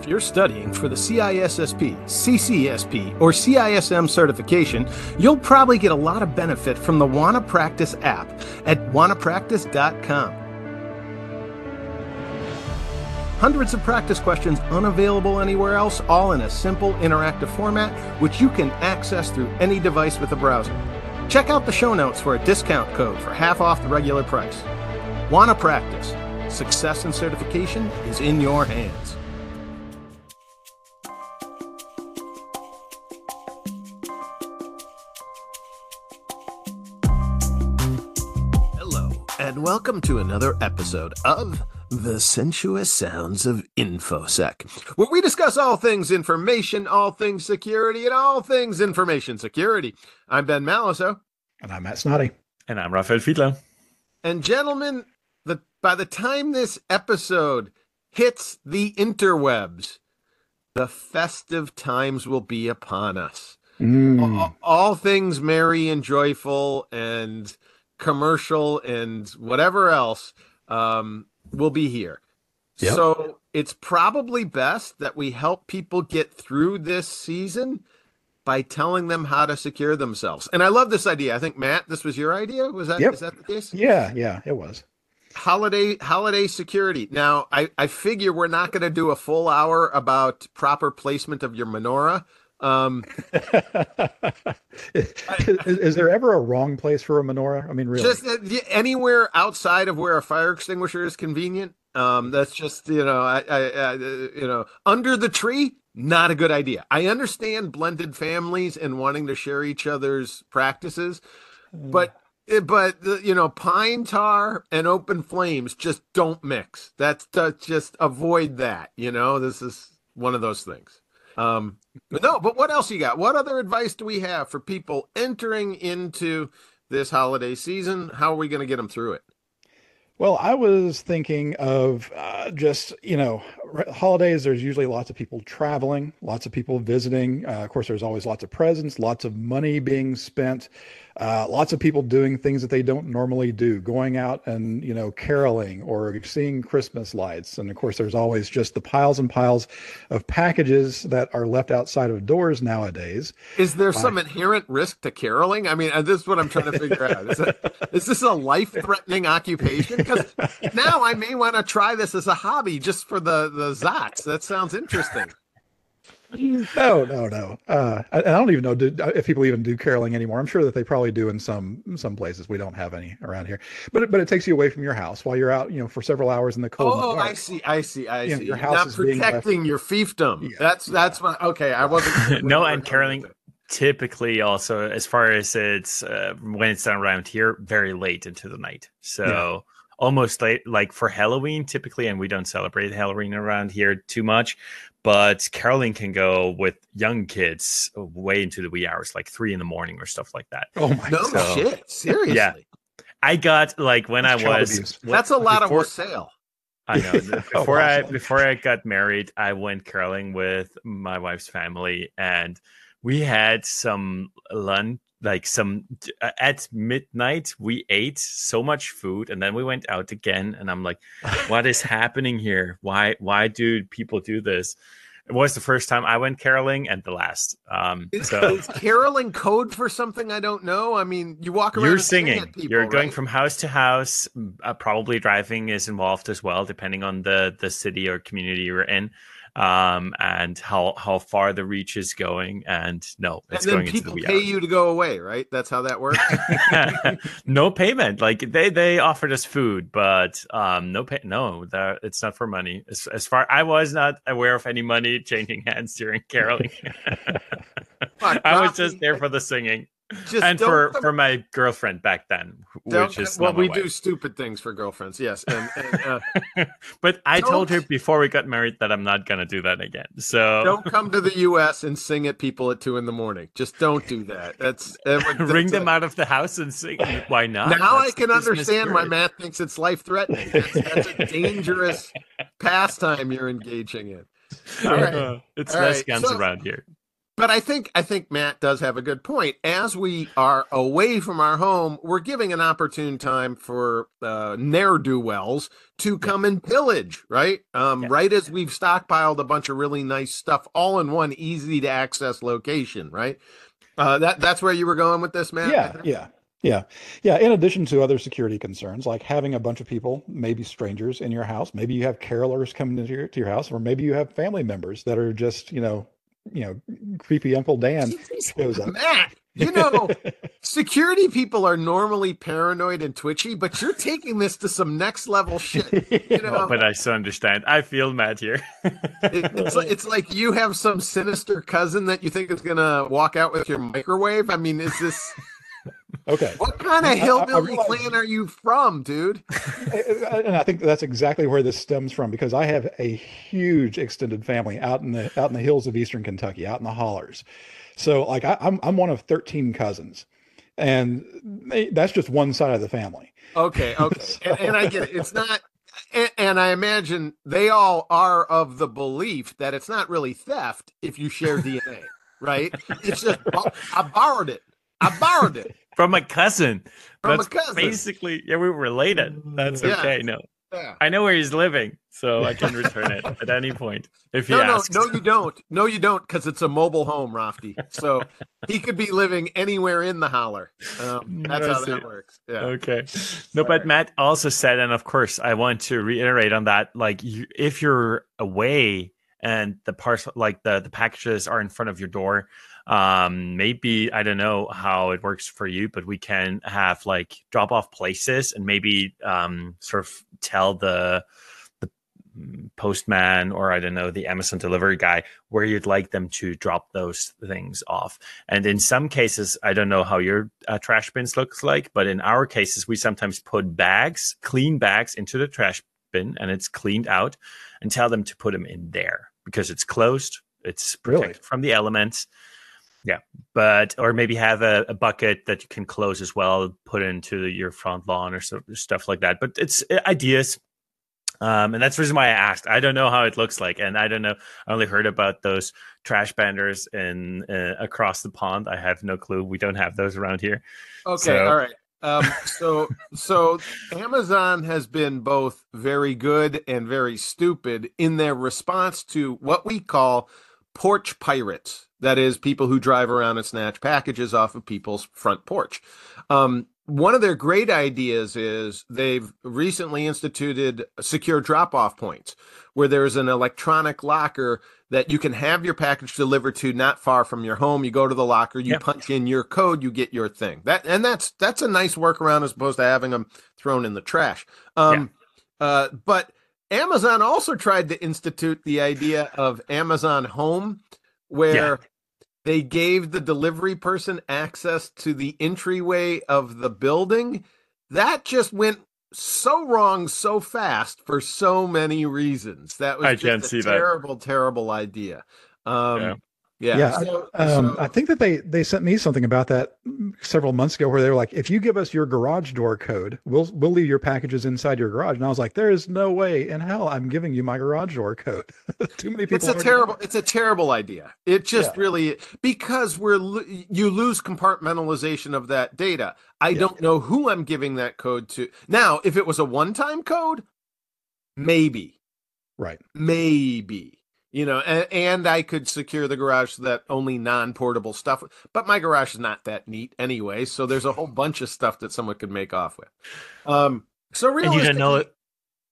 If you're studying for the CISSP, CCSP, or CISM certification, you'll probably get a lot of benefit from the Wanna Practice app at wannapractice.com. Hundreds of practice questions unavailable anywhere else, all in a simple interactive format, which you can access through any device with a browser. Check out the show notes for a discount code for half off the regular price. Wanna practice? Success and certification is in your hands. Welcome to another episode of The Sensuous Sounds of InfoSec, where we discuss all things information, all things security, and all things information security. I'm Ben Malisow. And I'm Matt Snoddy. And I'm Rafael Fiedler. And gentlemen, the by the time this episode hits the interwebs, the festive times will be upon us. Mm. All, all things merry and joyful and commercial and whatever else um, will be here. Yep. So it's probably best that we help people get through this season by telling them how to secure themselves. And I love this idea. I think Matt, this was your idea. Was that Yep. is that the case? Yeah, yeah, it was. holiday holiday security now i i figure we're not going to do a full hour about proper placement of your menorah um is, is there ever a wrong place for a menorah? I mean, really? just uh, anywhere outside of where a fire extinguisher is convenient um that's just you know I, I, I you know under the tree not a good idea. I understand blended families and wanting to share each other's practices but eh, but you know pine tar and open flames just don't mix. That's that's just avoid that you know? This is one of those things um no but what else you got? What other advice do we have for people entering into this holiday season? How are we going to get them through it? Well, I was thinking of uh, just, you know, holidays, there's usually lots of people traveling, lots of people visiting. Uh, of course, there's always lots of presents, lots of money being spent, uh, lots of people doing things that they don't normally do, going out and, you know, caroling or seeing Christmas lights. And of course, there's always just the piles and piles of packages that are left outside of doors nowadays. is there some inherent risk to caroling? I mean uh, this is what i'm trying to figure out. Is, it, is this a life-threatening occupation? Because now i may want to try this as a hobby just for the the zots that sounds interesting No, no, no. Uh, I, I don't even know do, if people even do caroling anymore. I'm sure that they probably do in some some places. We don't have any around here, but it- but it takes you away from your house while you're out, you know, for several hours in the cold. and Oh, I see. I see. I You know, see. your You're house not is being left- protecting your fiefdom. Yeah, That's that's my okay. I wasn't. no, and caroling typically also, as far as it's uh, when it's done around here, very late into the night. So almost late, like for Halloween, typically, and we don't celebrate Halloween around here too much. But caroling can go with young kids way into the wee hours, like three in the morning or stuff like that. Oh my! God. No So- shit. Seriously. Yeah. I got like when That's I was abuse. That's a lot before- of sale. I know. Oh, Before I before I got married, I went caroling with my wife's family, and we had some lunch, like some uh, at midnight. We ate so much food, and then we went out again. And I'm like, "What is happening here? Why why do people do this?" It was the first time I went caroling, and the last. Um, Is, so is caroling code for something I don't know? I mean, you walk around. you're and sing singing people, you're going right? from house to house uh, probably driving is involved as well depending on the the city or community you're in um and how how far the reach is going and no And it's then going into the people pay hours. you to go away, right? That's how that works. no payment like they they offered us food but um no pay no that it's not for money as, as far i was not aware of any money changing hands during caroling i was just there for the singing just and for for my girlfriend back then which is well, we wife. do stupid things for girlfriends. Yes, and, and uh, but I told her before we got married that I'm not gonna do that again. So don't come to the U.S. and sing at people at two in the morning. Just don't do that. That's that would- ring them a- out of the house and sing. Why not? Now I can understand why. Matt thinks it's life threatening. That's, that's a dangerous pastime you're engaging in. Right. Uh, it's All less right, guns so- around here. But I think I think Matt does have a good point. As we are away from our home, we're giving an opportune time for uh, ne'er do wells to come and pillage, right? Um, Yeah. Right as we've stockpiled a bunch of really nice stuff, all in one easy to access location, right? Uh, that that's where you were going with this, Matt. Yeah, yeah, yeah, yeah. In addition to other security concerns, like having a bunch of people, maybe strangers, in your house. Maybe you have carolers coming into your to your house, or maybe you have family members that are just, you know, you know, creepy Uncle Dan shows up. Matt, you know, security people are normally paranoid and twitchy, but you're taking this to some next level shit. You know, Oh, but I so understand. I feel mad here. It- it's like it's like you have some sinister cousin that you think is gonna walk out with your microwave. I mean, is this Okay. what kind of I- I hillbilly realize- clan are you from, dude? and I think that's exactly where this stems from because I have a huge extended family out in the out in the hills of eastern Kentucky, out in the hollers. So like I, I'm I'm one of 13 cousins, and they, that's just one side of the family. Okay, okay, and, and I get it. It's not, and, I imagine they all are of the belief that it's not really theft if you share DNA, right? It's just "Oh, I borrowed it. I borrowed it From my cousin. from That's a cousin. basically yeah, we were related. That's Yeah. okay. No. Yeah. I know where he's living, so I can return it at any point if he No, no, asks. no, you don't. No, you don't, because it's a mobile home, Raphty. So he could be living anywhere in the holler. Um, that's how that works. Yeah. Okay. No, but Matt also said, and of course, I want to reiterate on that. Like, you, if you're away and the parcel, like the the packages are in front of your door, um, maybe I don't know how it works for you, but we can have like drop off places and maybe um sort of tell the the postman or I don't know the Amazon delivery guy where you'd like them to drop those things off. And in some cases, I don't know how your uh, trash bins looks like, but in our cases, we sometimes put bags, clean bags, into the trash bin, and it's cleaned out, and tell them to put them in there because it's closed, it's Really? protected from the elements. Yeah, but or maybe have a, a bucket that you can close as well, put into your front lawn or so, stuff like that. But it's uh, ideas. Um, and that's the reason why I asked. I don't know how it looks like, and I don't know. I only heard about those trash banders in uh, across the pond. I have no clue. We don't have those around here. Okay, So- all right. Um, so so Amazon has been both very good and very stupid in their response to what we call porch pirates. That is, people who drive around and snatch packages off of people's front porch. Um, one of their great ideas is they've recently instituted secure drop off points where there's an electronic locker that you can have your package delivered to not far from your home. You go to the locker, you Yep. punch in your code, you get your thing. That and that's that's a nice workaround as opposed to having them thrown in the trash. Um, uh, but Amazon also tried to institute the idea of Amazon Home, where they gave the delivery person access to the entryway of the building. That just went so wrong so fast for so many reasons. That was I just a see that. terrible, terrible idea. Um, Yeah. Yeah. Yeah, so- Um, so- I think that they they sent me something about that several months ago, where they were like, "If you give us your garage door code, we'll we'll leave your packages inside your garage." And I was like, "There is no way in hell I'm giving you my garage door code." Too many people. it's a terrible it's a terrible idea it just Yeah. really because we're you lose compartmentalization of that data i Yeah. don't know who i'm giving that code to now if it was a one-time code maybe Right. maybe you know and, and i could secure the garage so that only non-portable stuff but my garage is not that neat anyway so there's a whole bunch of stuff that someone could make off with. Um so And you don't know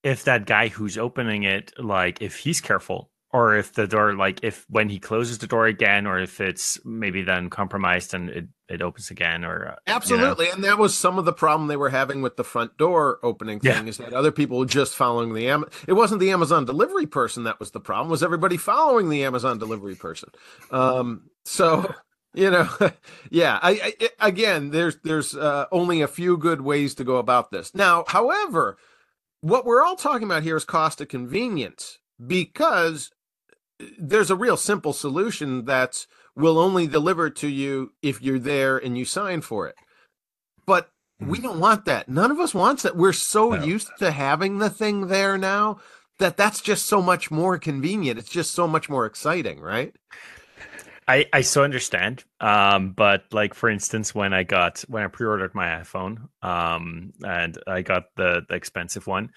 if that guy who's opening it, like if he's careful, or if the door, like if when he closes the door again, or if it's maybe then compromised and it, it opens again, or uh, you know. Absolutely. And that was some of the problem they were having with the front door opening Yeah. thing is that other people were just following the Am- it wasn't the Amazon delivery person that was the problem, was everybody following the Amazon delivery person. Um so you know yeah I, I again there's there's uh, only a few good ways to go about this now however what we're all talking about here is cost of convenience because there's a real simple solution that's will only deliver to you if you're there and you sign for it. But we don't want that. None of us wants that. We're so No. used to having the thing there now that that's just so much more convenient. It's just so much more exciting, right? I, I so understand. Um, but like for instance, when I got when I pre-ordered my iPhone, um, and I got the, the expensive one,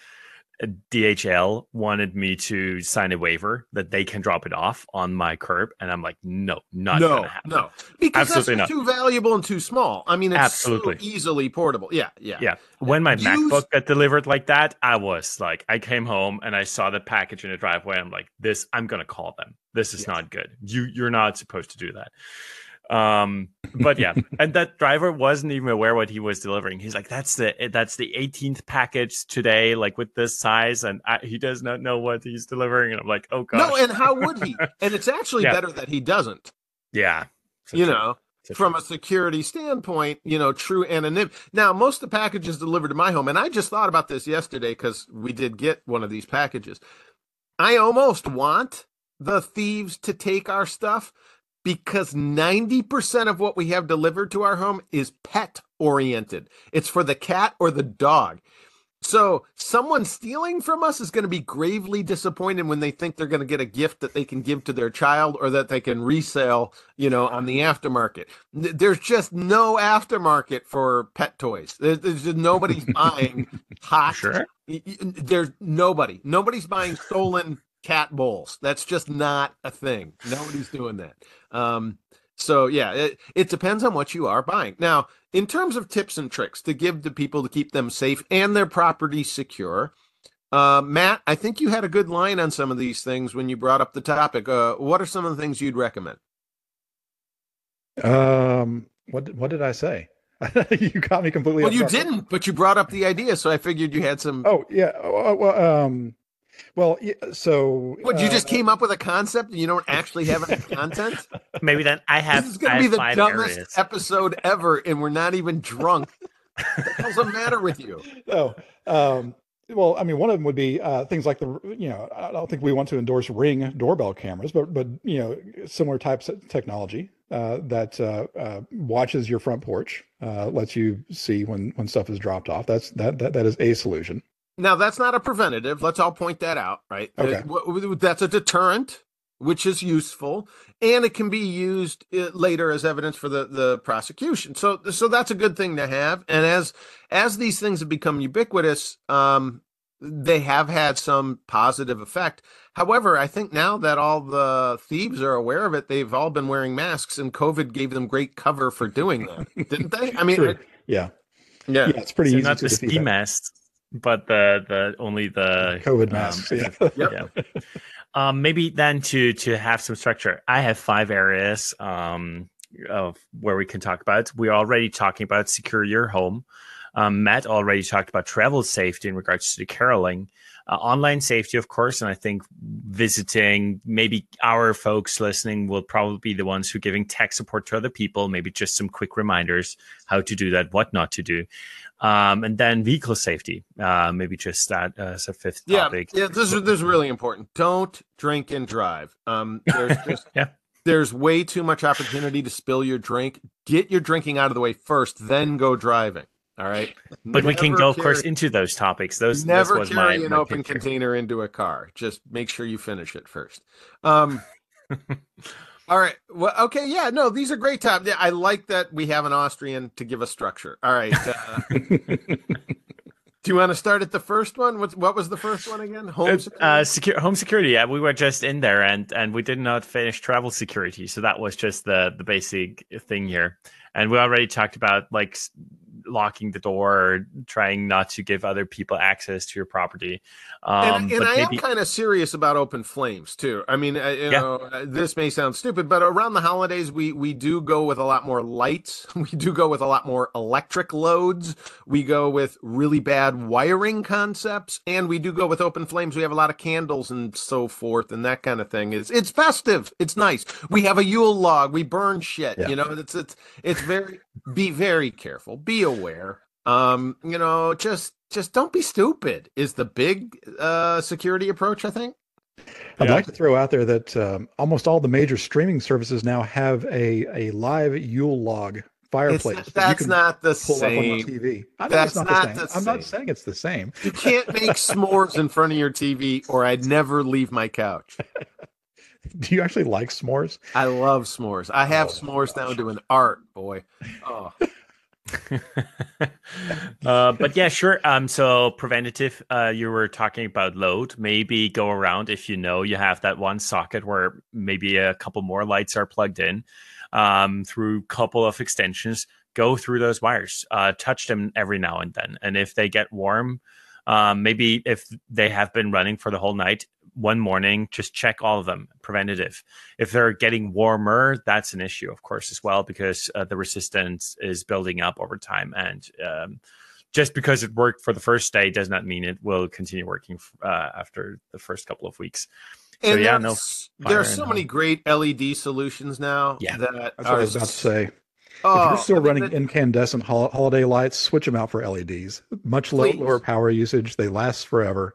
DHL wanted me to sign a waiver that they can drop it off on my curb, and I'm like, no, not no, gonna happen. no, because Absolutely that's not. too valuable and too small. I mean, it's Absolutely. so easily portable. Yeah, yeah, Yeah. When my Use- MacBook got delivered like that, I was like, I came home and I saw the package in the driveway. I'm like, this, I'm gonna call them. This is Yes. not good. You you're not supposed to do that. Um, but yeah, and that driver wasn't even aware what he was delivering. He's like, that's the that's the 18th package today, like with this size, and I, he does not know what he's delivering. And I'm like, oh gosh, No, and how would he? And it's actually Yeah. better that he doesn't. yeah, you true. know, from true. a security standpoint, you know, true anonymity. Now, most of the packages delivered to my home, and I just thought about this yesterday because we did get one of these packages. I almost want the thieves to take our stuff because 90% of what we have delivered to our home is pet oriented. It's for the cat or the dog. So someone stealing from us is going to be gravely disappointed when they think they're going to get a gift that they can give to their child or that they can resell, you know, on the aftermarket. There's just no aftermarket for pet toys. There- There's just nobody's buying hot. sure. There's nobody. Nobody's buying stolen cat bowls. That's just not a thing. Nobody's doing that. Um, so yeah, it, it depends on what you are buying. Now, in terms of tips and tricks to give to people to keep them safe and their property secure, uh, Matt, I think you had a good line on some of these things when you brought up the topic. Uh, what are some of the things you'd recommend? Um, what did- what did I say? you got me completely. Well, you didn't, but you brought up the idea, so I figured you had some. Oh yeah. uh, Well, um, well, so What you uh, just came up with a concept and you don't actually have any content? Maybe then I have. this is going to be the dumbest areas. episode ever, and we're not even drunk. What's the the matter with you? No. Um, well, I mean, one of them would be uh, things like the, you know, I don't think we want to endorse Ring doorbell cameras, but but you know, similar types of technology uh, that uh, uh, watches your front porch, uh, lets you see when when stuff is dropped off. That's that that that is a solution. Now, that's not a preventative. Let's all point that out, right? Uh, Okay. w- w- That's a deterrent, which is useful, and it can be used uh, later as evidence for the the prosecution. So, so that's a good thing to have. And as as these things have become ubiquitous, um, they have had some positive effect. However, I think now that all the thieves are aware of it, they've all been wearing masks, and COVID gave them great cover for doing that, didn't they? I mean, True. Yeah, yeah. yeah, it's pretty so easy not to the defeat ski that. Mask, but the the only the COVID um, masks. yeah. Yeah. Um, maybe then to to have some structure. I have five areas um, of where we can talk about. We're already talking about secure your home. Um, Matt already talked about travel safety in regards to the caroling, uh, online safety, of course. And I think visiting, maybe our folks listening will probably be the ones who are giving tech support to other people. Maybe just some quick reminders how to do that, what not to do. Um, and then vehicle safety, uh, maybe just that as a fifth yeah, topic. Yeah, this is this is really important. Don't drink and drive. Um, there's just Yeah. there's way too much opportunity to spill your drink. Get your drinking out of the way first, then go driving. All right. But we can Never go, of course, into those topics. Those never this was carry my, an my open picture. container into a car. Just make sure you finish it first. Um, all right. Well, okay. Yeah. No, these are great topics. Yeah, I like that we have an Austrian to give us structure. All right. Uh, do you want to start at the first one? What what was the first one again? Home. Uh, security? home security. Yeah, we were just in there, and and we did not finish travel security. So that was just the the basic thing here. And we already talked about like locking the door or trying not to give other people access to your property. Um, and, and but I maybe am kind of serious about open flames too. I mean, uh, you Yeah. know, uh, this may sound stupid, but around the holidays, we we do go with a lot more lights. We do go with a lot more electric loads. We go with really bad wiring concepts, and we do go with open flames. We have a lot of candles and so forth, and that kind of thing. It's it's festive. It's nice. We have a Yule log. We burn shit. Yeah. You know, it's it's it's very be very careful. Be aware. Um, you know, just just don't be stupid is the big uh security approach, I think. I'd Yeah. like to throw out there that um, almost all the major streaming services now have a a live Yule log fireplace. not- that's can not the pull up on same. TV. I that's not, not, the same. The I'm not saying it's the same. You can't make s'mores in front of your TV or I'd never leave my couch. Do you actually like s'mores? I love s'mores. I have Oh, s'mores gosh. down to an art, boy. Oh, uh, but yeah, sure. Um, so preventative. Uh, you were talking about load. Maybe go around if you know you have that one socket where maybe a couple more lights are plugged in um, through a couple of extensions. Go through those wires. Uh, touch them every now and then, and if they get warm, um, maybe if they have been running for the whole night, one morning, just check all of them. Preventative. If they're getting warmer, that's an issue, of course, as well, because uh, the resistance is building up over time. And um, just because it worked for the first day does not mean it will continue working uh, after the first couple of weeks. So, and yeah, no there's, there's so and many great LED solutions now. Yeah. that That's what I was about to say. Oh, if you're still running that- incandescent hol- holiday lights, switch them out for LEDs. Much low, lower power usage. They last forever.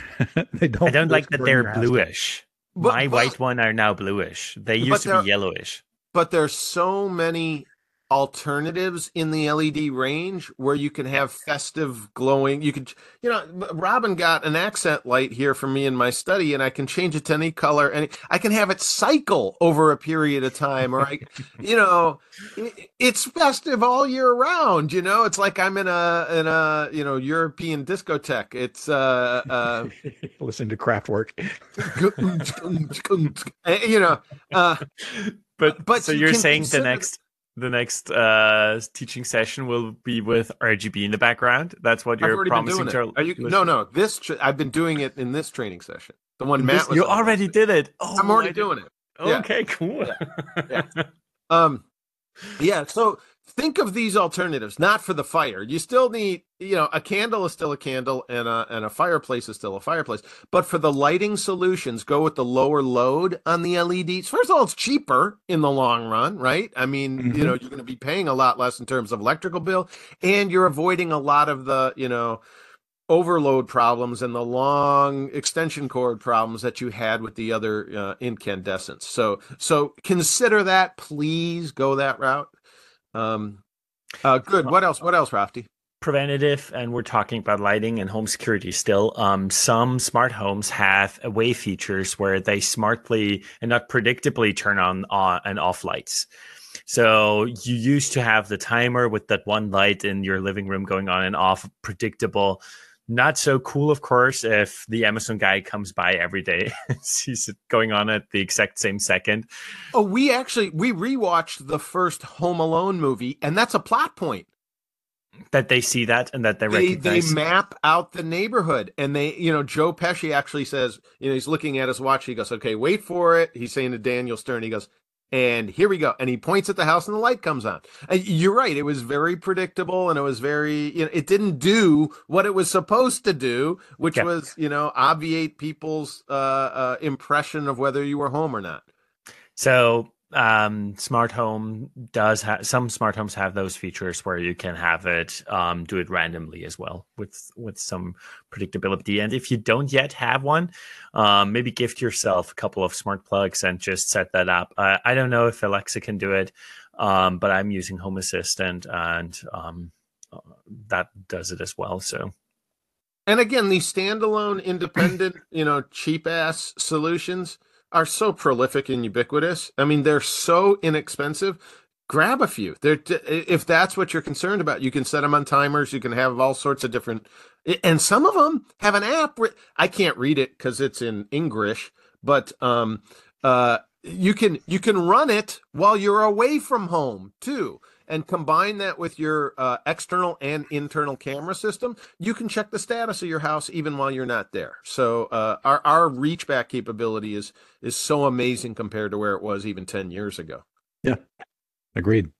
they don't. I don't like that they're your house down. bluish. But- My but- white one are now bluish. They used to be yellowish. but there's so many alternatives in the LED range where you can have festive glowing. You could, you know, Robin got an accent light here for me in my study, and I can change it to any color, and I can have it cycle over a period of time, or I, you know, it, it's festive all year round. You know, it's like I'm in a in a you know European discotheque. It's uh uh Listening to Kraftwerk. you know uh But but so you you're saying the next the next uh teaching session will be with RGB in the background? That's what you're promising to Are you? No, no. This tra- I've been doing it in this training session. The one In Matt this- was. you already did it. Oh, I'm already doing it. yeah. Okay, cool. Yeah. Um, yeah. So think of these alternatives, not for the fire. You still need, you know, a candle is still a candle, and a and a fireplace is still a fireplace. But for the lighting solutions, go with the lower load on the LEDs. First of all, it's cheaper in the long run, right? I mean, you Mhm. know, you're going to be paying a lot less in terms of electrical bill, and you're avoiding a lot of the, you know overload problems and the long extension cord problems that you had with the other uh, incandescents. So so consider that. Please go that route. Um, uh, good. What else? What else, Raphty? Preventative and we're talking about lighting and home security still. Um, some smart homes have away features where they smartly and not predictably turn on, on and off lights. So you used to have the timer with that one light in your living room going on and off predictable. Not so cool of course if the amazon guy comes by every day sees it going on at the exact same second. Oh, we actually we rewatched the first Home Alone movie, and that's a plot point. That they see that and that they, They they map out the neighborhood, and they you know Joe Pesci actually says you know he's looking at his watch. He goes, "Okay, wait for it." He's saying to Daniel Stern, he goes, "And here we go," and he points at the house, and the light comes on. And you're right; it was very predictable, and it was very you know it didn't do what it was supposed to do, which Yeah. was you know obviate people's uh, uh, impression of whether you were home or not. So um, smart home does have some smart homes have those features where you can have it um, do it randomly as well with with some predictability. And if you don't yet have one, um, maybe gift yourself a couple of smart plugs and just set that up. I don't know if Alexa can do it, um, but I'm using Home Assistant and um, that does it as well. So And again, these standalone, independent, you know, cheap ass solutions are so prolific and ubiquitous. I mean, they're so inexpensive. Grab a few. They're if that's what you're concerned about, you can set them on timers. You can have all sorts of different, and some of them have an app. I can't read it because it's in English, but um, uh, you can you can run it while you're away from home too and combine that with your uh, external and internal camera system, you can check the status of your house even while you're not there. So uh, our our reach back capability is is so amazing compared to where it was even ten years ago. Yeah, agreed.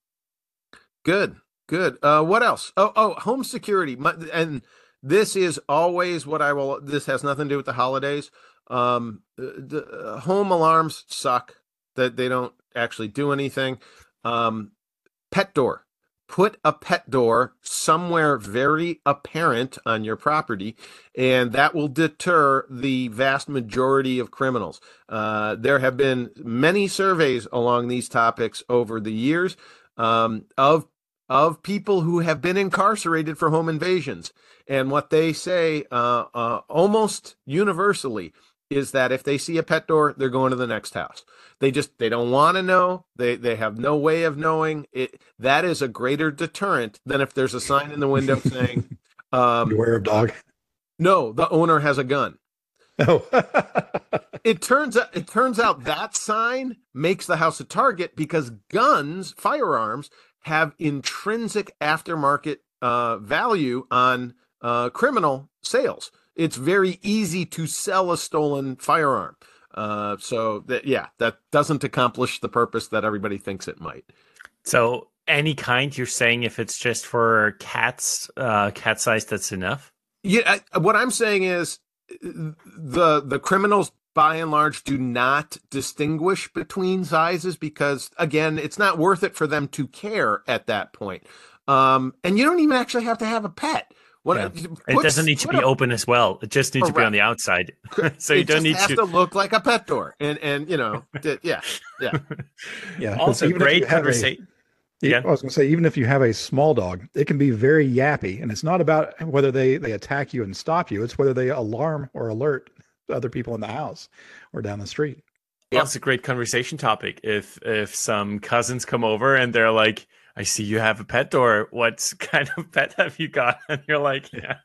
Good, good. Uh, what else? Oh, oh, home security. My, and this is always what I will. This has nothing to do with the holidays. Um, the, uh, home alarms suck. That they don't actually do anything. Um, pet door. Put a pet door somewhere very apparent on your property, and that will deter the vast majority of criminals. Uh, there have been many surveys along these topics over the years um, of of people who have been incarcerated for home invasions, and what they say uh, uh, almost universally is that if they see a pet door, they're going to the next house. They just they don't want to know. They they have no way of knowing. It that is a greater deterrent than if there's a sign in the window saying um, Beware of dog. no, the owner has a gun. Oh, It turns out it turns out that sign makes the house a target because guns, firearms, have intrinsic aftermarket uh, value on uh, criminal sales. It's very easy to sell a stolen firearm. Uh, so that yeah, that doesn't accomplish the purpose that everybody thinks it might. So any kind you're saying if it's just for cats, uh, cat size, that's enough. Yeah, I, what I'm saying is the the criminals by and large do not distinguish between sizes because again, it's not worth it for them to care at that point. Um, and you don't even actually have to have a pet. What Yeah. put- It doesn't need to be a- open as well. It just needs to be on the outside. so you it don't just need has to. to look like a pet door, and and you know, d- yeah, yeah. yeah. 'cause Also, great you have a- conversation. Yeah. I was going to say, even if you have a small dog, it can be very yappy, and it's not about whether they they attack you and stop you; it's whether they alarm or alert other people in the house or down the street. Yep. That's a great conversation topic. If if some cousins come over and they're like, "I see you have a pet door. What kind of pet have you got?" And you're like, "Yeah,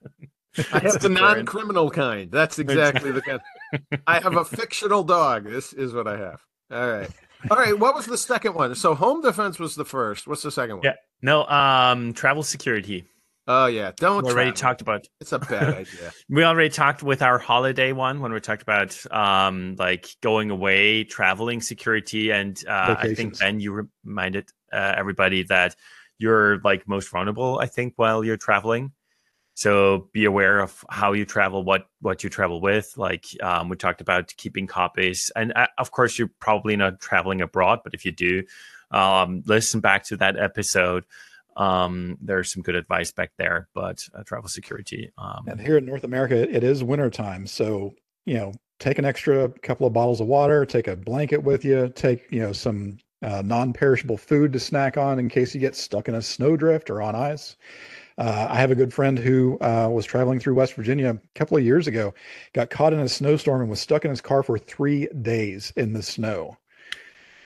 I have the non-criminal kind. That's exactly the kind. I have a fictional dog. This is what I have. All right, all right. What was the second one? So home defense was the first. What's the second one? Yeah. no." Um, travel security. Oh yeah, don't. We already travel. talked about. It's a bad idea. We already talked with our holiday one when we talked about um like going away, traveling security, and uh, I think Ben, you reminded uh, everybody that you're like most vulnerable. I think while you're traveling, so be aware of how you travel, what what you travel with. Like um, we talked about keeping copies, and uh, of course you're probably not traveling abroad, but if you do, um, listen back to that episode. Um, there's some good advice back there, but uh, travel security. Um, And here in North America, it, is wintertime, so you know, take an extra couple of bottles of water, take a blanket with you, take you know some uh, non-perishable food to snack on in case you get stuck in a snowdrift or on ice. Uh, I have a good friend who uh, was traveling through West Virginia a couple of years ago, got caught in a snowstorm and was stuck in his car for three days in the snow.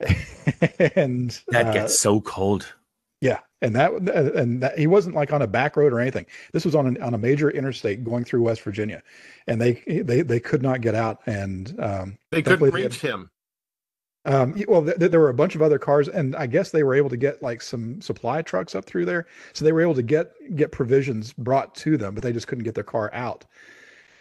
and That uh, gets so cold. yeah, and that and that, he wasn't like on a back road or anything. This was on an, on a major interstate going through West Virginia, and they they they could not get out. And um, They couldn't they reach him. Um, well, th- th- there were a bunch of other cars, and I guess they were able to get like some supply trucks up through there, so they were able to get get provisions brought to them, but they just couldn't get their car out.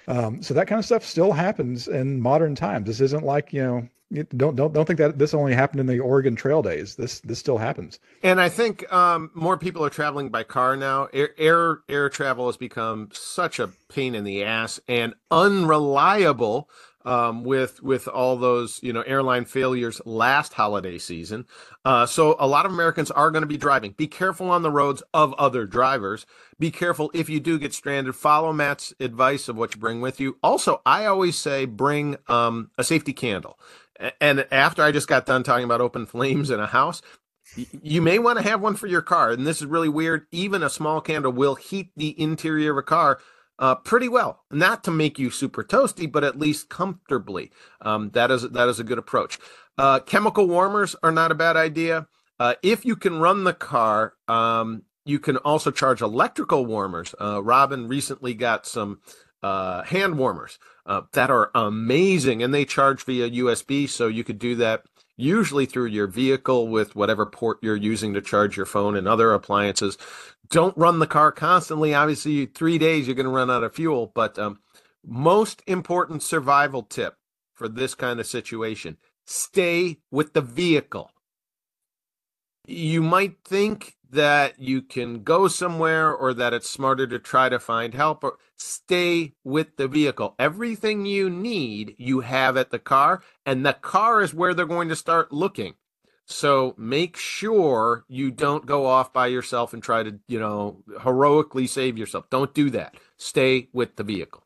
Um, so that kind of stuff still happens in modern times. This isn't like you know. Don't don't don't think that this only happened in the Oregon Trail days. This this still happens. And I think um, more people are traveling by car now. Air, air air travel has become such a pain in the ass and unreliable um, with with all those you know airline failures last holiday season. Uh, so a lot of Americans are going to be driving. Be careful on the roads of other drivers. Be careful if you do get stranded. Follow Matt's advice of what you bring with you. Also, I always say bring um, a safety candle. And after I just got done talking about open flames in a house, you may want to have one for your car. And this is really weird. Even a small candle will heat the interior of a car uh, pretty well. Not to make you super toasty, but at least comfortably. Um, that is that is a good approach. Uh, chemical warmers are not a bad idea. Uh, if you can run the car, um, you can also charge electrical warmers. Uh, Robin recently got some uh, hand warmers uh, that are amazing, and they charge via USB, so you could do that usually through your vehicle with whatever port you're using to charge your phone and other appliances. Don't run the car constantly. Obviously, three days you're going to run out of fuel. But um, most important survival tip for this kind of situation: stay with the vehicle. You might think that you can go somewhere or that it's smarter to try to find help or stay with the vehicle. Everything you need, you have at the car, and the car is where they're going to start looking. So make sure you don't go off by yourself and try to, you know, heroically save yourself. Don't do that. Stay with the vehicle.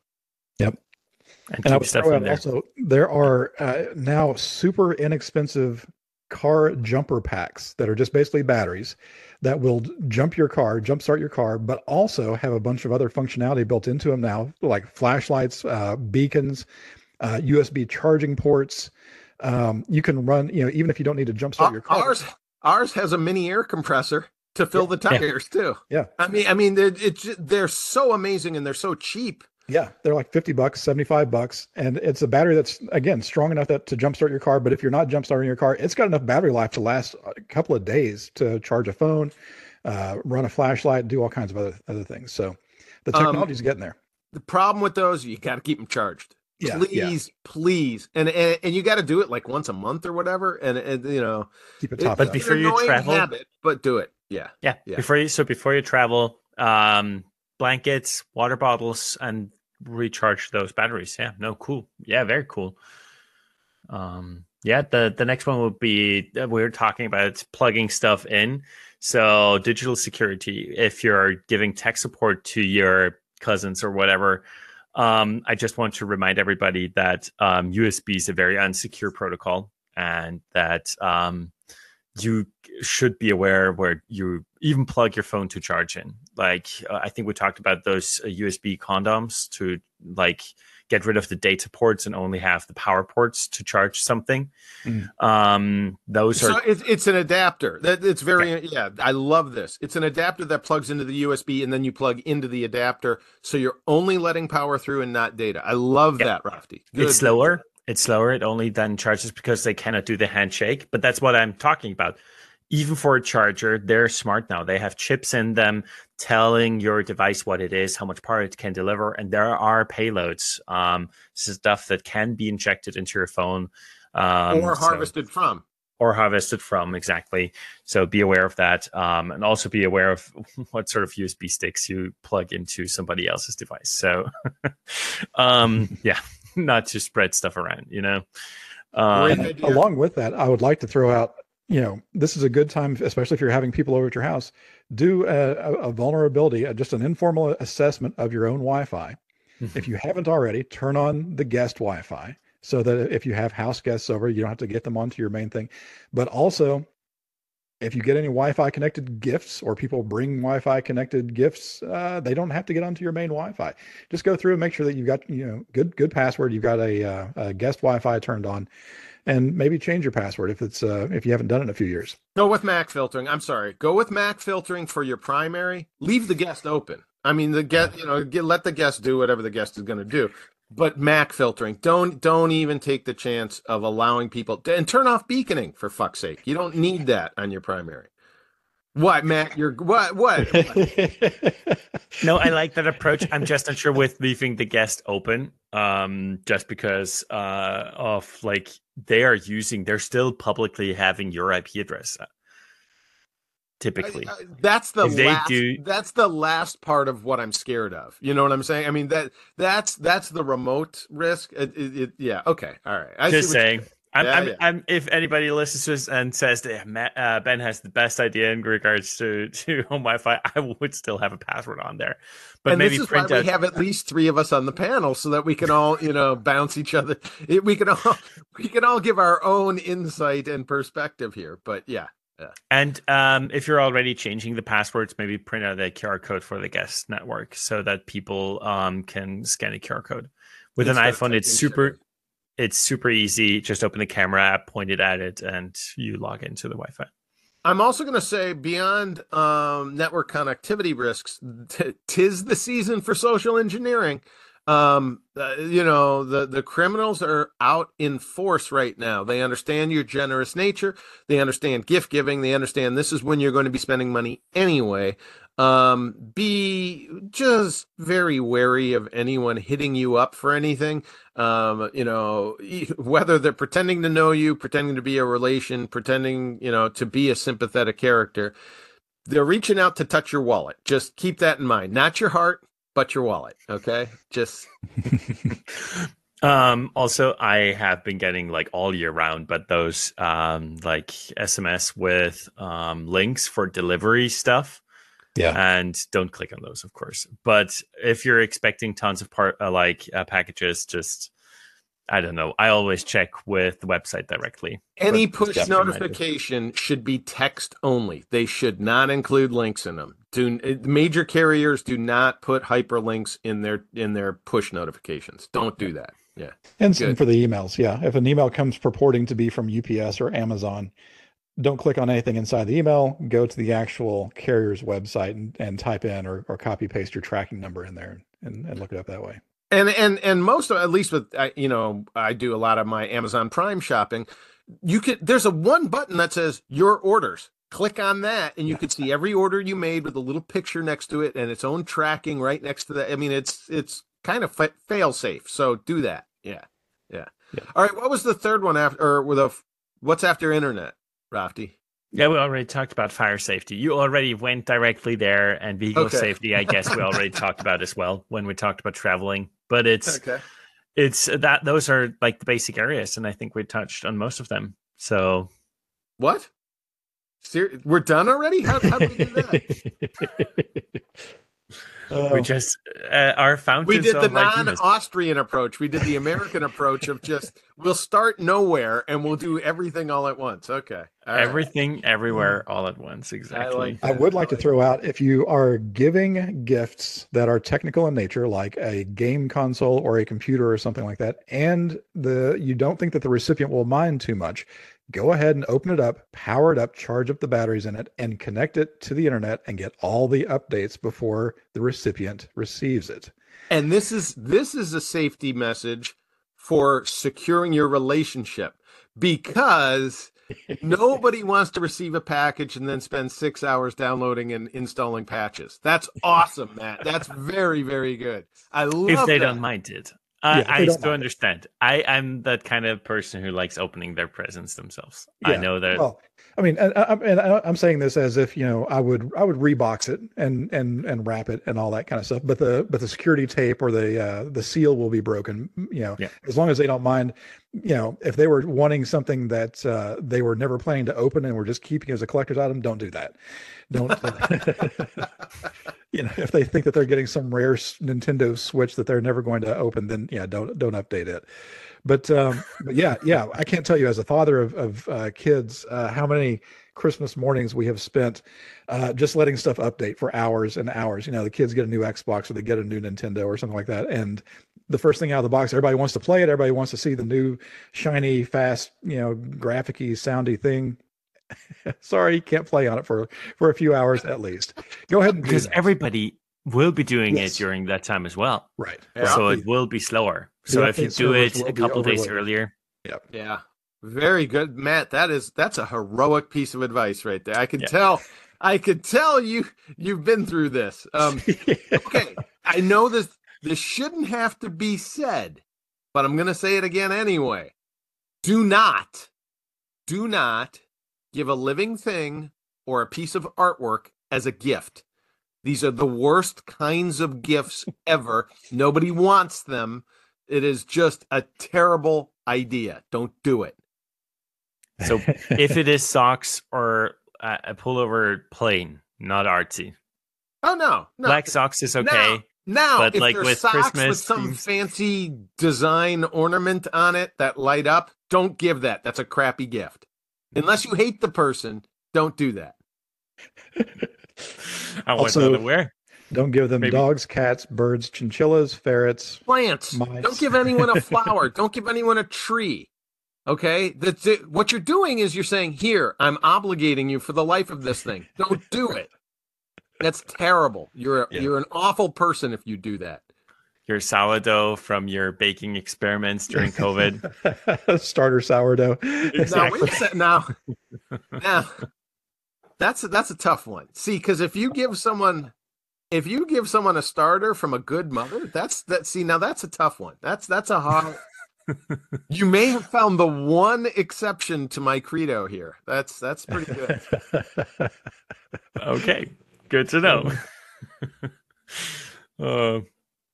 and And I would stuff throw out there. also there are uh, now super inexpensive car jumper packs that are just basically batteries that will jump your car, jumpstart your car, but also have a bunch of other functionality built into them now, like flashlights, uh, beacons, uh, USB charging ports. Um, you can run, you know, even if you don't need to jump jumpstart your car. Ours ours has a mini air compressor to fill Yeah. the tires too. Yeah. I mean, I mean, they're, it's they're so amazing and they're so cheap. Yeah, they're like 50 bucks, 75 bucks. And it's a battery that's, again, strong enough that to jumpstart your car. But if you're not jumpstarting your car, it's got enough battery life to last a couple of days to charge a phone, uh, run a flashlight, do all kinds of other, other things. So the Um, technology's getting there. The problem with those, you got to keep them charged. Yeah, please, yeah. please, and and, and you got to do it like once a month or whatever. And, and you know, Keep it it- top But before you travel- habit, but do it. Yeah. Yeah. Yeah. Before you so before you travel, um, blankets, water bottles, and recharge those batteries. Yeah. No. Cool. Yeah. Very cool. Um. Yeah. The the next one would be uh, we are talking about plugging stuff in. So digital security. If you're giving tech support to your cousins or whatever. Um, I just want to remind everybody that um, USB is a very unsecure protocol, and that um, you should be aware where you even plug your phone to charge in. Like uh, I think we talked about those uh, USB condoms to like get rid of the data ports and only have the power ports to charge something. Mm. Um, those So are it's it's an adapter. That it's very yeah. I love this. It's an adapter that plugs into the USB and then you plug into the adapter, so you're only letting power through and not data. I love Yeah. that, Raphty. Good. it's slower. It's slower. It only then charges because they cannot do the handshake. But that's what I'm talking about. Even for a charger, they're smart now. They have chips in them telling your device what it is, how much power it can deliver, and there are payloads. Um, this is stuff that can be injected into your phone um, or so- harvested from. or harvested from exactly. So be aware of that, um, and also be aware of what sort of USB sticks you plug into somebody else's device. So, um, yeah, not to spread stuff around. You know, uh, Great And idea. along with that, I would like to throw out, you know, this is a good time, especially if you're having people over at your house, do a, a, a vulnerability, uh, just an informal assessment of your own Wi-Fi. If you haven't already, turn on the guest Wi-Fi so that if you have house guests over, you don't have to get them onto your main thing. But also, if you get any Wi-Fi connected gifts or people bring Wi-Fi connected gifts, uh, they don't have to get onto your main Wi-Fi. Just go through and make sure that you've got you know good good password. You've got a, uh, a guest Wi-Fi turned on, and maybe change your password if it's uh, if you haven't done it in a few years. Go with Mac filtering. I'm sorry. Go with Mac filtering for your primary. Leave the guest open. I mean, the guest, you know, get, let the guest do whatever the guest is going to do. But Mac filtering, don't don't even take the chance of allowing people to, and turn off beaconing for fuck's sake. You don't need that on your primary. What, Matt? You're what? What? no, I like that approach. I'm just not sure with leaving the guest open, um, just because uh, of like they are using, they're still publicly having your IP address. uh, Typically, I- I- that's the If they last, do- that's the last part of what I'm scared of. You know what I'm saying? I mean that that's that's the remote risk. It, it, it- yeah. Okay. All right. I see just you're saying. I'm, Yeah, I'm, yeah. I'm, if anybody listens to this and says that Matt, uh, Ben has the best idea in regards to, to home Wi-Fi, I would still have a password on there. But and maybe this is why out. we have at least three of us on the panel so that we can all, you know, bounce each other. We can all we can all give our own insight and perspective here. But yeah, And um, if you're already changing the passwords, maybe print out a QR code for the guest network so that people um, can scan a QR code. With an iPhone, it's super. shit. It's super easy. Just open the camera app, point it at it, and you log into the Wi-Fi. I'm also going to say beyond um, network connectivity risks, t- tis the season for social engineering. Um, uh, you know, the the criminals are out in force right now. They understand your generous nature. They understand gift giving. They understand this is when you're going to be spending money anyway. Um, be just very wary of anyone hitting you up for anything. Um, you know, whether they're pretending to know you, pretending to be a relation, pretending, you know, to be a sympathetic character. They're reaching out to touch your wallet. Just keep that in mind. Not your heart, but your wallet. Okay. Just Um, also, I have been getting like all year round, but those um, like SMS with um, links for delivery stuff. Yeah. and don't click on those, of course. But if you're expecting tons of part uh, like uh, packages, just I don't know. I always check with the website directly. any push just a reminder. notification should be text only. They should not include links in them. Do major carriers do not put hyperlinks in their in their push notifications. Don't do that. Yeah. And same for the emails. Yeah. If an email comes purporting to be from UPS or Amazon, don't click on anything inside the email. Go to the actual carrier's website and, and type in or, or copy paste your tracking number in there and, and look it up that way. And and and most of at least with I- you know I do a lot of my Amazon Prime shopping. You could there's a one button that says your orders. Click on that, and you can see every order you made with a little picture next to it and its own tracking right next to that. I mean, it's it's kind of fa- fail safe. So do that. Yeah, yeah, Yeah. All right. What was the third one after? Or with a what's after internet, Raphty? Yeah, we already talked about fire safety. You already went directly there, and vehicle Okay. safety. I guess we already talked about as well when we talked about traveling. But it's Okay. it's that those are like the basic areas, and I think we touched on most of them. So What? Ser- we're done already? How, how did we do that? Uh, we just uh, our fountains. We did the non-Austrian approach. We did the American approach of just we'll start nowhere and we'll do everything all at once. Okay. All right. everything everywhere all at once. Exactly. I would like to throw out if you are giving gifts that are technical in nature, like a game console or a computer or something like that, and the you don't think that the recipient will mind too much, go ahead and open it up, power it up, charge up the batteries in it, and connect it to the internet and get all the updates before the recipient receives it. And this is this is a safety message for securing your relationship because nobody wants to receive a package and then spend six hours downloading and installing patches. That's awesome, Matt. That's very, very good. I love it if they that. don't mind it. I, Yeah, I don't still it. understand. I, I'm that kind of person who likes opening their presents themselves. I know that. Well, I mean, and, I- and I- I'm saying this as if you know I would I would rebox it and and and wrap it and all that kind of stuff. But the but the security tape or the uh, the seal will be broken. You know, Yeah. as long as they don't mind. You know, if they were wanting something that uh, they were never planning to open and were just keeping as a collector's item, don't do that. Don't. you know, if they think that they're getting some rare Nintendo Switch that they're never going to open, then yeah, don't don't update it. But um, but yeah, yeah, I can't tell you as a father of of uh, kids uh, how many Christmas mornings we have spent uh, just letting stuff update for hours and hours. You know, the kids get a new Xbox or they get a new Nintendo or something like that, and the first thing out of the box, everybody wants to play it. Everybody wants to see the new shiny, fast, you know, graphicy, soundy thing. Sorry, can't play on it for for a few hours at least. Go ahead and because everybody will be doing Yes. it during that time as well. right. Yeah. So it will be slower. The So if you do it a couple days overloaded. earlier, Yeah. Very good, Matt. That is that's a heroic piece of advice right there. I can Yeah. tell I could tell you you've been through this. Um okay. I know this this shouldn't have to be said, but I'm going to say it again anyway. Do not do not give a living thing or a piece of artwork as a gift. These are the worst kinds of gifts ever. Nobody wants them. It is just a terrible idea. Don't do it. So if it is socks or uh, a pullover plain, not artsy. Oh no, no. Black socks is okay. Now, But, if like, with socks with some themes- fancy design ornament on it that light up, don't give that. That's a crappy gift. Unless you hate the person, don't do that. I was Also- not. Don't give them Maybe- dogs, cats, birds, chinchillas, ferrets. Plants. Mice. Don't give anyone a flower. don't give anyone a tree. Okay, that's it. What you're doing is you're saying, "Here, I'm obligating you for the life of this thing. Don't do it." That's terrible. You're a, Yeah. you're an awful person if you do that. Your sourdough from your baking experiments during COVID. Starter sourdough. Now, wait now, now, that's a, that's a tough one. See, because if you give someone, if you give someone a starter from a good mother, that's that. See, now that's a tough one. That's that's a hard. you may have found the one exception to my credo here. That's that's pretty good. okay, good to know. uh,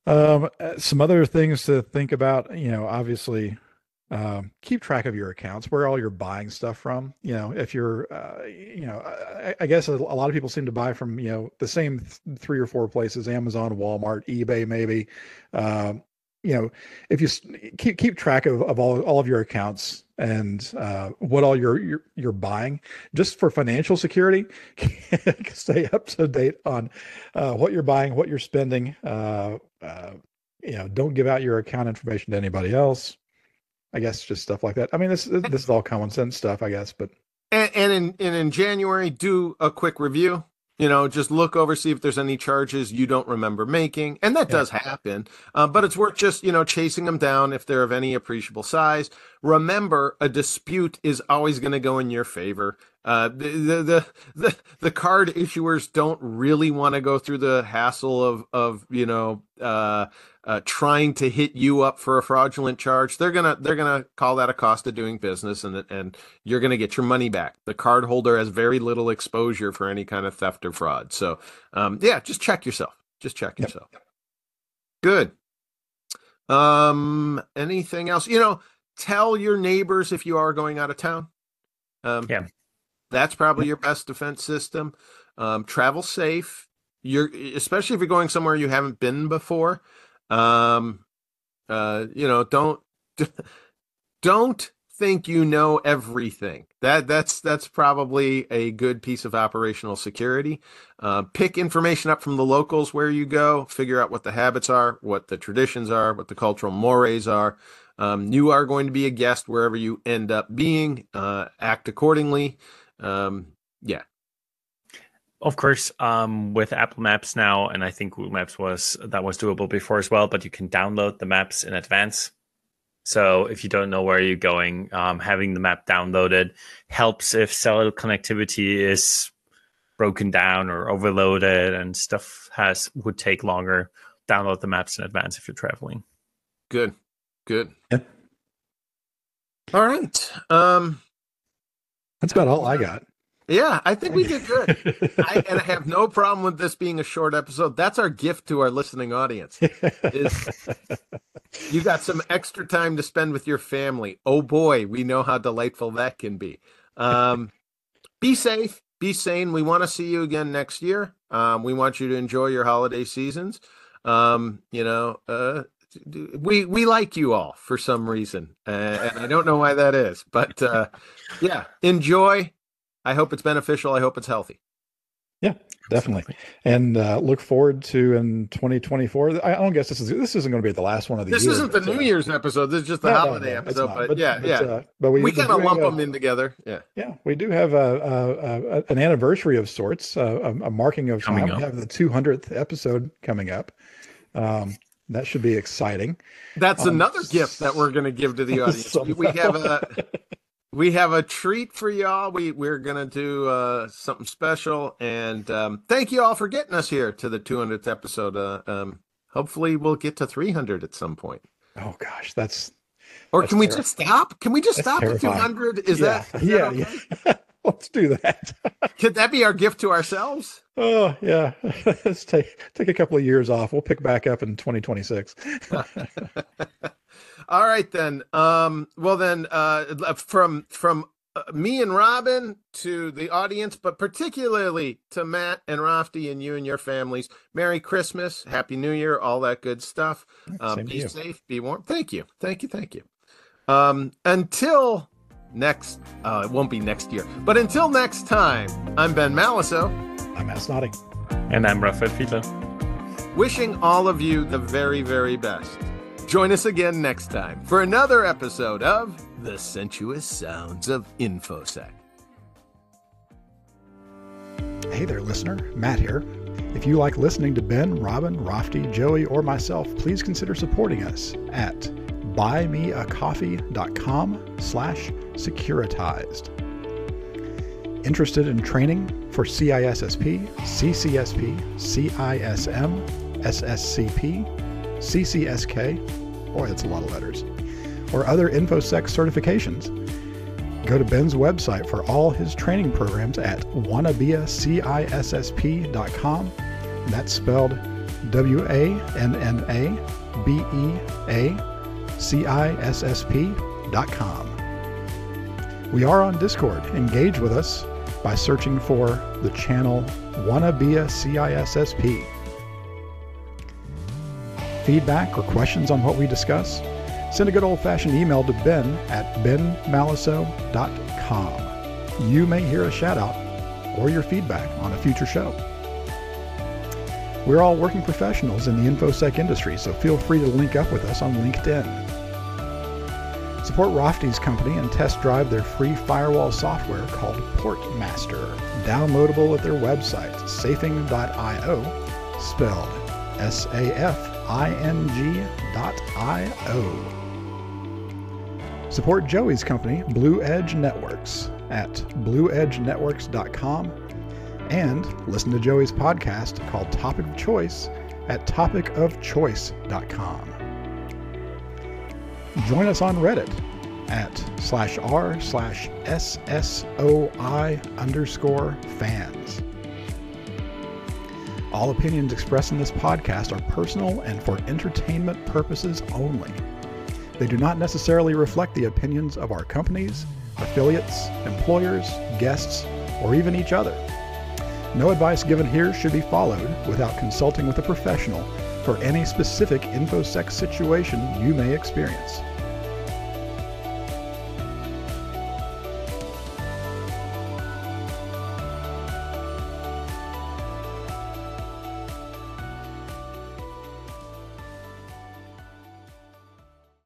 Um, uh, some other things to think about, you know, obviously, um, keep track of your accounts, where all you're buying stuff from. You know, if you're, uh, you know, I, I guess a, a lot of people seem to buy from, you know, the same th- three or four places: Amazon, Walmart, eBay, maybe. Um, you know, if you keep keep track of, of all all of your accounts and uh, what all you're, you're you're buying, just for financial security, stay up to date on uh, what you're buying, what you're spending. Uh, uh, you know, don't give out your account information to anybody else. I guess just stuff like that. I mean, this this is all common sense stuff, I guess. But and, and in and in January, do a quick review. You know, just look over, see if there's any charges you don't remember making, and that Yeah. does happen. Uh, but it's worth just you know chasing them down if they're of any appreciable size. Remember, a dispute is always going to go in your favor. Uh, the, the the the the card issuers don't really want to go through the hassle of of you know uh, uh, trying to hit you up for a fraudulent charge. They're gonna they're gonna call that a cost of doing business, and and you're gonna get your money back. The card holder has very little exposure for any kind of theft or fraud. So um, yeah, just check yourself. Just check Yep. yourself. Good. Um, anything else? You know, tell your neighbors if you are going out of town. Um, Yeah. that's probably your best defense system. Um, travel safe. You're especially if you're going somewhere you haven't been before. Um, uh, you know, don't don't think you know everything. That that's that's probably a good piece of operational security. Uh, pick information up from the locals where you go. Figure out what the habits are, what the traditions are, what the cultural mores are. Um, you are going to be a guest wherever you end up being. Uh, act accordingly. Um, yeah, Of course, um, with Apple Maps now, and I think Google Maps was that was doable before as well. But you can download the maps in advance. So if you don't know where you're going, um, having the map downloaded helps if cellular connectivity is broken down or overloaded and stuff has would take longer. Download the maps in advance if you're traveling. good, good. Yeah. All right. Um, that's about all I got. Yeah, I think we did good. I, and I have no problem with this being a short episode. That's our gift to our listening audience. Is you got some extra time to spend with your family. Oh boy, we know how delightful that can be. Um, be safe, be sane. We want to see you again next year. Um, we want you to enjoy your holiday seasons. Um, you know, uh, we we like you all for some reason, uh, and I don't know why that is, but uh, yeah, enjoy. I hope it's beneficial. I hope it's healthy. Yeah, definitely. And uh, look forward to in 2024. I don't guess this is this isn't going to be the last one of the This year. isn't the New uh, Year's episode. This is just the no, no, holiday no, it's episode. not. But, yeah, yeah. uh, but we, we we kind of lump have a- them in together. Yeah. Yeah, we do have a, a, a an anniversary of sorts, uh, a, a marking of Coming time. We have the 200th episode coming up. Um, that should be exciting. That's Um, another gift that we're going to give to the audience. we, we have a we have a treat for y'all. We we're going to do uh, something special, and um, thank you all for getting us here to the 200th episode. Uh, um, hopefully, we'll get to 300 at some point. Oh gosh, that's Or That's can we just stop? Can we just that's stop at 200? Is yeah, that is yeah, that okay? yeah. Let's do that. Could that be our gift to ourselves? oh yeah, let's take take a couple of years off. We'll pick back up in 2026. All right then. Um, well then, uh, from from uh, me and Robin to the audience, but particularly to Matt and Raphty and you and your families, Merry Christmas, Happy New Year, all that good stuff. Um, be safe, be warm. Thank you, thank you, thank you. Um, until next, uh, it won't be next year, but until next time, I'm Ben Malisow, I'm Matt Snoddy. And I'm Rafael Fiedler. wishing all of you the very, very best. Join us again next time for another episode of The Sensuous Sounds of InfoSec. Hey there, listener. Matt here. If you like listening to Ben, Robin, Raphty, Joey, or myself, please consider supporting us at buymeacoffee.com slash securityzed. Interested in training for CISSP, CCSP, CISM, SSCP, CCSK, boy, that's a lot of letters, or other InfoSec certifications? Go to Ben's website for all his training programs at wannabeaCISSP.com. That's spelled W A N N A B E A C I S S P.com. We are on Discord. Engage with us by searching for the channel Wannabea CISSP. Feedback or questions on what we discuss? Send a good old fashioned email to ben at benmalisow.com. You may hear a shout out or your feedback on a future show. We're all working professionals in the InfoSec industry, so feel free to link up with us on LinkedIn. Support Raphty's company and test drive their free firewall software called Portmaster, downloadable at their website, safing.io, spelled S A F I N G dot I O. Support Joey's company, Blue Edge Networks, at blueedgenetworks.com and listen to Joey's podcast called Topic of Choice at topicofchoice.com. Join us on Reddit at slash r slash ssoi underscore fans. All opinions expressed in this podcast are personal and for entertainment purposes only. They do not necessarily reflect the opinions of our companies, affiliates, employers, guests, or even each other. No advice given here should be followed without consulting with a professional for any specific InfoSec situation you may experience.